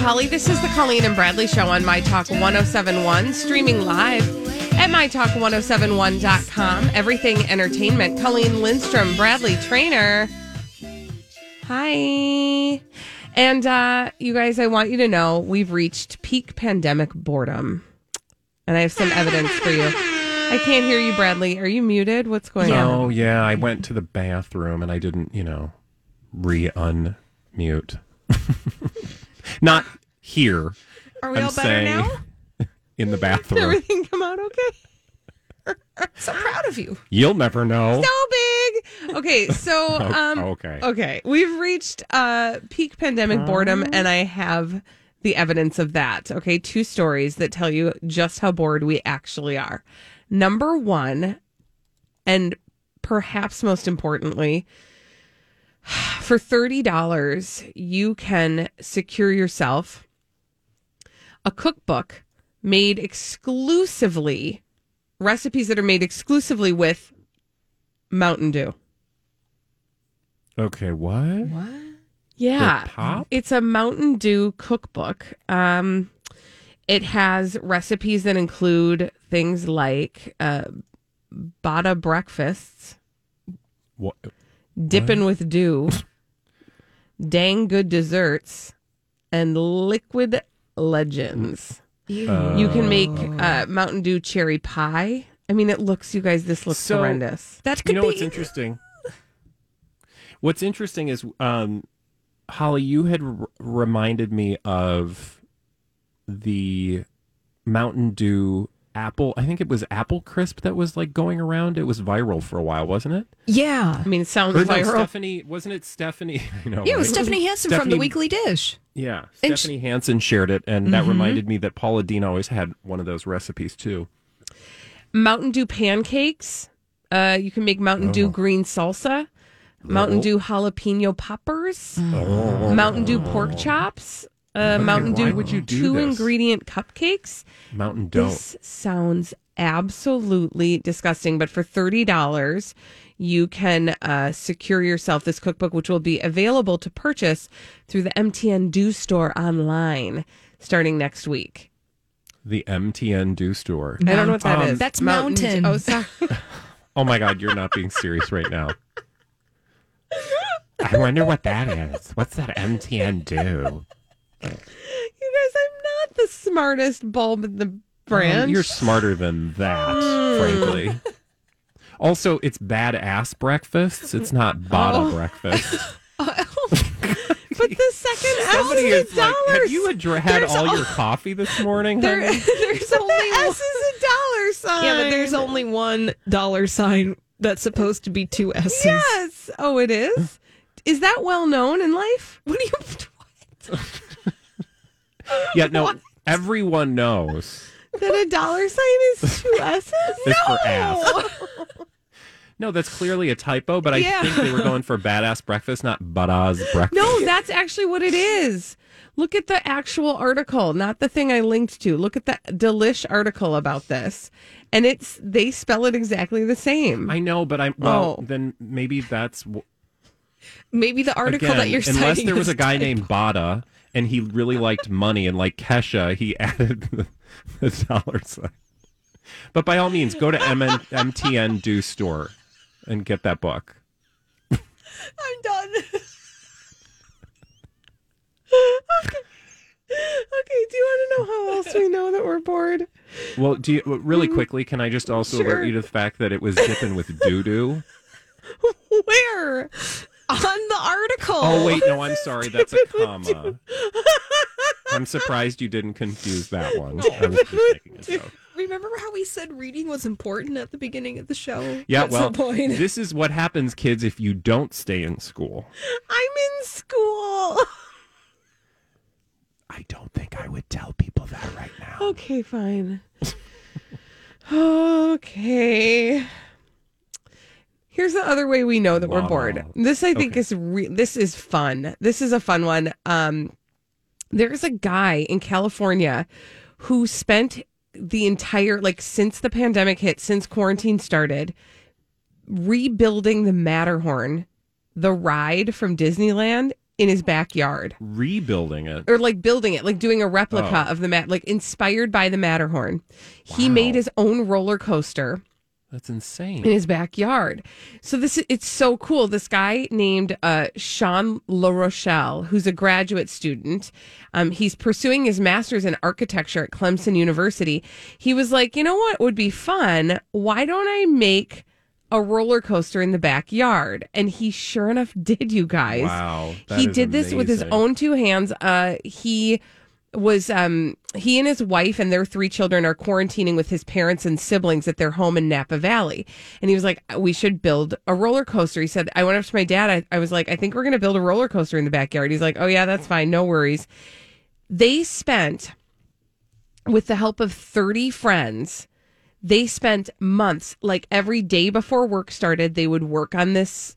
Holly. This is the Colleen and Bradley Show on My Talk 1071, streaming live at MyTalk1071.com. Everything Entertainment. Colleen Lindstrom, Bradley Traynor. Hi. And uh, you guys, I want you to know we've reached peak pandemic boredom. And I have some evidence for you. I can't hear you, Bradley. Are you muted? What's going on? Oh yeah, I went to the bathroom and I didn't, you know, re unmute. Not here. Are we I'm all better saying now? In the Did bathroom. everything come out okay? So proud of you. You'll never know. so big. Okay, so um okay. okay, we've reached uh peak pandemic boredom and I have the evidence of that. Okay, two stories that tell you just how bored we actually are. Number 1 and perhaps most importantly, for $30 you can secure yourself a cookbook made exclusively recipes that are made exclusively with Mountain Dew. Okay, what? What? Yeah. Pop? It's a Mountain Dew cookbook. Um it has recipes that include things like uh bada breakfasts, What? dipping with dew, dang good desserts, and liquid legends. You can make uh, Mountain Dew cherry pie. I mean, it looks, you guys, this looks So- horrendous. That could You know be what's interesting? What's interesting is, um, Holly, you had r- reminded me of the Mountain Dew apple. I think it was apple crisp that was like going around. It was viral for a while, wasn't it? Yeah. I mean, it sounds Or no, viral. Stephanie, wasn't it Stephanie? You know, Yeah, it was right? Stephanie Hansen from the Weekly Dish. Yeah, And Stephanie Hansen shared it, and that reminded me that Paula Deen always had one of those recipes too. Mountain Dew pancakes. Uh, you can make Mountain Dew green salsa, Mountain Dew jalapeno poppers, Mountain Dew pork chops, uh, Mountain why Dew would you do two this? ingredient cupcakes. Mountain Dew. This sounds absolutely disgusting, but for thirty dollars, you can uh, secure yourself this cookbook, which will be available to purchase through the MTN Dew store online starting next week. The MTN Dew store. I don't know what that Um, is. That's Dew- Mountain. Oh, sorry. Oh my God, you're not being serious right now. I wonder what that is. What's that MTN do? You guys, I'm not the smartest bulb in the branch. Um, You're smarter than that, frankly. Also, it's badass breakfasts. It's not bada breakfast. but the second S Somebody is is a like, dollar. have you adre- had all your coffee this morning? There, there's only the one, S is a dollar sign. yeah, but there's only one dollar sign that's supposed to be two S's. yes. Oh, it is. Is that well known in life? What do you? Yeah, no, everyone knows That a dollar sign is two S's? it's for ass. No, that's clearly a typo, but I Yeah. think they were going for badass breakfast, not badass breakfast. No, that's actually what it is. Look at the actual article, not the thing I linked to. Look at the delish article about this. And it's they spell it exactly the same. I know, but I'm well. Oh. Then maybe that's w- Maybe the article again, that you're unless there was a guy typo. named Bada and he really liked money and like Kesha, he added the, the dollar sign. But by all means, go to MN, MTN Dew Store and get that book. I'm done. okay. okay, do you want to know how else we know that we're bored? Well, do you really mm. quickly? Can I just also sure. alert you to the fact that it was dipping with doo doo? Where? On the article. Oh wait, no, I'm sorry. That's a comma. I'm surprised you didn't confuse that one. I was just making a joke. Remember how we said reading was important at the beginning of the show? Yeah, That's well, this is what happens, kids, if you don't stay in school. I'm in school. I don't think I would tell people that right now. Okay, fine. okay. Here's the other way we know that we're bored. This I think Okay. is re- this is fun. This is a fun one. Um there's a guy in California who spent the entire like since the pandemic hit, since quarantine started, rebuilding the Matterhorn, the ride from Disneyland in his backyard Rebuilding it. or like building it, like doing a replica Oh. of the mat, like inspired by the Matterhorn. He made his own roller coaster That's insane. in his backyard. So this it's so cool. This guy named uh, Sean LaRochelle, who's a graduate student, um, he's pursuing his master's in architecture at Clemson University. He was like, you know what would be fun? Why don't I make a roller coaster in the backyard? And he sure enough did. You guys, Wow, he did this with his own two hands. Uh, he was um he and his wife and their three children are quarantining with his parents and siblings at their home in Napa Valley. And he was like, we should build a roller coaster. He said, I went up to my dad. I, I was like, I think we're going to build a roller coaster in the backyard. He's like, oh yeah, that's fine. No worries. They spent with the help of 30 friends, they spent months, like every day before work started, they would work on this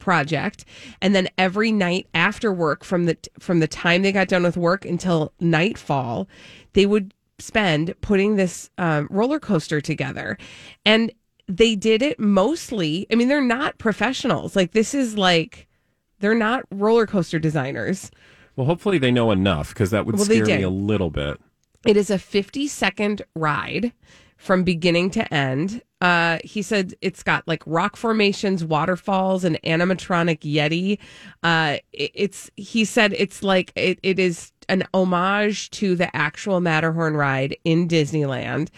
project. And then every night after work from the from the time they got done with work until nightfall they would spend putting this um, roller coaster together. And they did it mostly i mean they're not professionals. Like this is like they're not roller coaster designers. Well, hopefully they know enough because that would Well, scare me a little bit. It is a 50 second ride from beginning to end. Uh, he said it's got like rock formations, waterfalls, and animatronic Yeti. Uh, it- it's he said it's like it, it is an homage to the actual Matterhorn ride in Disneyland.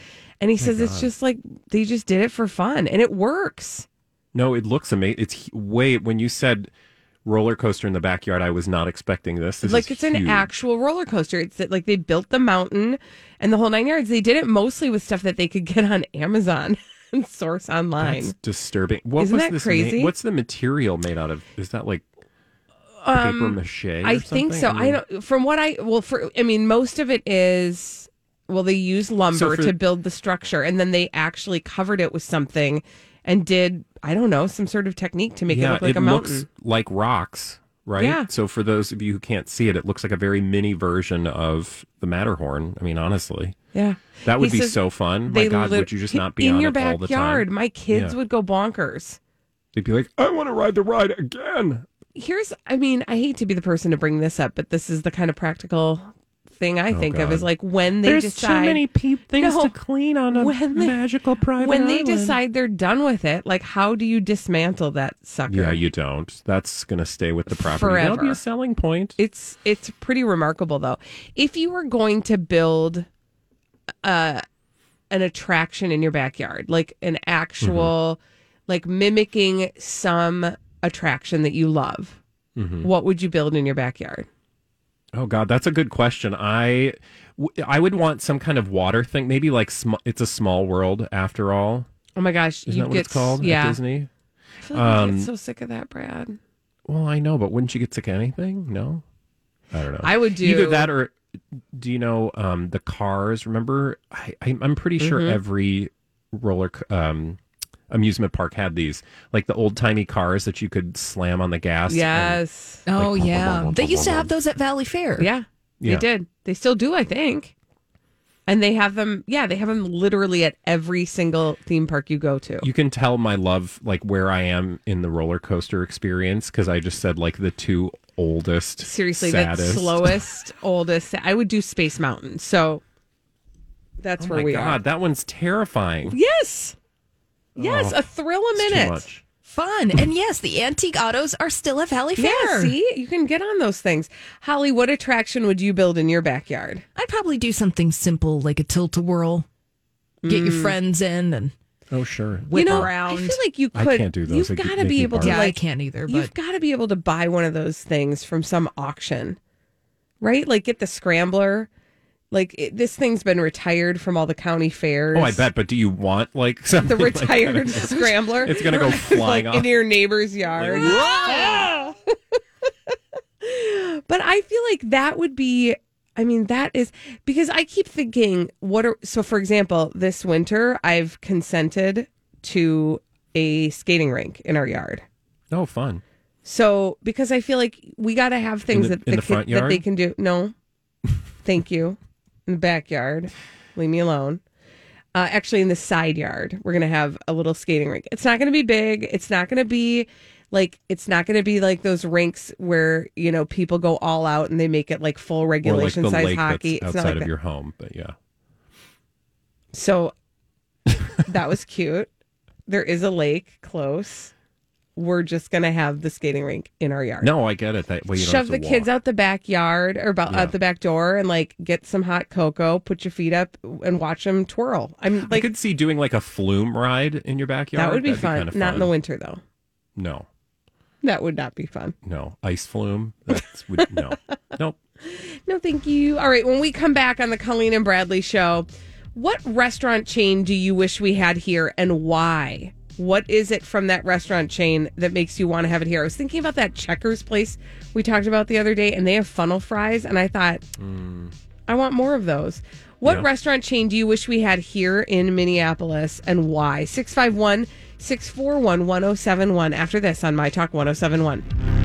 And he says it's just like they just did it for fun and it works. No, it looks amazing. It's way when you said roller coaster in the backyard, I was not expecting this. This like it's an actual roller coaster. It's that, like they built the mountain and the whole nine yards. They did it mostly with stuff that they could get on Amazon and source online. That's disturbing. What Isn't was that this crazy? ma- what's the material made out of? Is that like paper mache? or Um, I think something? so. I mean, don't. From what I well, for I mean, most of it is well, they use lumber So for- to build the structure, and then they actually covered it with something and did I don't know some sort of technique to make it look like it a mountain. looks like rocks, right? Yeah. So for those of you who can't see it, it looks like a very mini version of the Matterhorn. I mean, honestly, yeah, that would He be so fun. My God, lit- would you just not be in on your it all the backyard? My kids Yeah. would go bonkers. They'd be like, "I want to ride the ride again." Here's, I mean, I hate to be the person to bring this up, but this is the kind of practical thing I think of Oh, is like when they decide peep things to clean on a when they- magical private when they decide they're done with it, like how do you dismantle that sucker? Yeah, you don't. That's going to stay with the property. That'll be Forever. a selling point. It's it's pretty remarkable though. If you were going to build uh an attraction in your backyard, like an actual like mimicking some attraction that you love, what would you build in your backyard? Oh God, that's a good question. I, I would want some kind of water thing. Maybe like sm- it's a small world after all. Oh my gosh, Isn't you that what it's called yeah. at Disney? I feel like Um, get so sick of that, Brad. Well, I know, but wouldn't you get sick of anything? No, I don't know. I would do either that or do you know um, the cars? Remember, I, I'm pretty sure Mm-hmm. every roller um, amusement park had these, like the old timey cars that you could slam on the gas. and- Yes. Oh Like, yeah, they used to have those at Valleyfair. Yeah, they did. They still do, I think. And they have them. Yeah, they have them literally at every single theme park you go to. You can tell my love, like where I am in the roller coaster experience, because I just said like the two oldest, Seriously, saddest. the slowest, oldest. I would do Space Mountain. So that's Oh where my we God, that one's terrifying. Yes. Yes, Oh, a thrill a it's too minute. much. Fun. And yes, the antique autos are still at Valleyfair. Yeah, see, you can get on those things. Holly, what attraction would you build in your backyard? I'd probably do something simple like a tilt a whirl. Get your mm. friends in and Oh, sure. whip you know, around. I feel like you could. I could. can't do those. You've got to be able to barf. yeah, I can't either. You've got to be able to buy one of those things from some auction, right? Like get the scrambler. Like it, this thing's been retired from all the county fairs. Oh, I bet. But do you want like something the like that? retired scrambler. It's gonna go flying like off. into your neighbor's yard. Ah! but I feel like that would be. I mean, that is because I keep thinking, what are so? For example, this winter I've consented to a skating rink in our yard. Oh, fun. So because I feel like we got to have things the- that in the front kid- that they can do. No, thank you. In the backyard, leave me alone. Uh, actually, in the side yard, we're gonna have a little skating rink. It's not gonna be big. It's not gonna be like it's not gonna be like those rinks where you know people go all out and they make it like full like regulation the size hockey. It's not outside like of that. your home. But yeah. So that was cute. There is a lake close. We're just gonna have the skating rink in our yard. No, I get it. That way you shove the to kids out the backyard or about Yeah. out the back door and like get some hot cocoa, put your feet up and watch them twirl. I'm I like could see doing like a flume ride in your backyard. that would be That'd fun. kinda Not in the winter though. No, That would not be fun. no ice flume. That's would, no, nope. No, thank you. All right, when we come back on the Colleen and Bradley show, what restaurant chain do you wish we had here and why? What is it from that restaurant chain that makes you want to have it here? I was thinking about that Checkers place we talked about the other day, and they have funnel fries, and I thought, mm. I want more of those. What Yeah. restaurant chain do you wish we had here in Minneapolis and why? 651 641 1071 after this on My Talk 1071.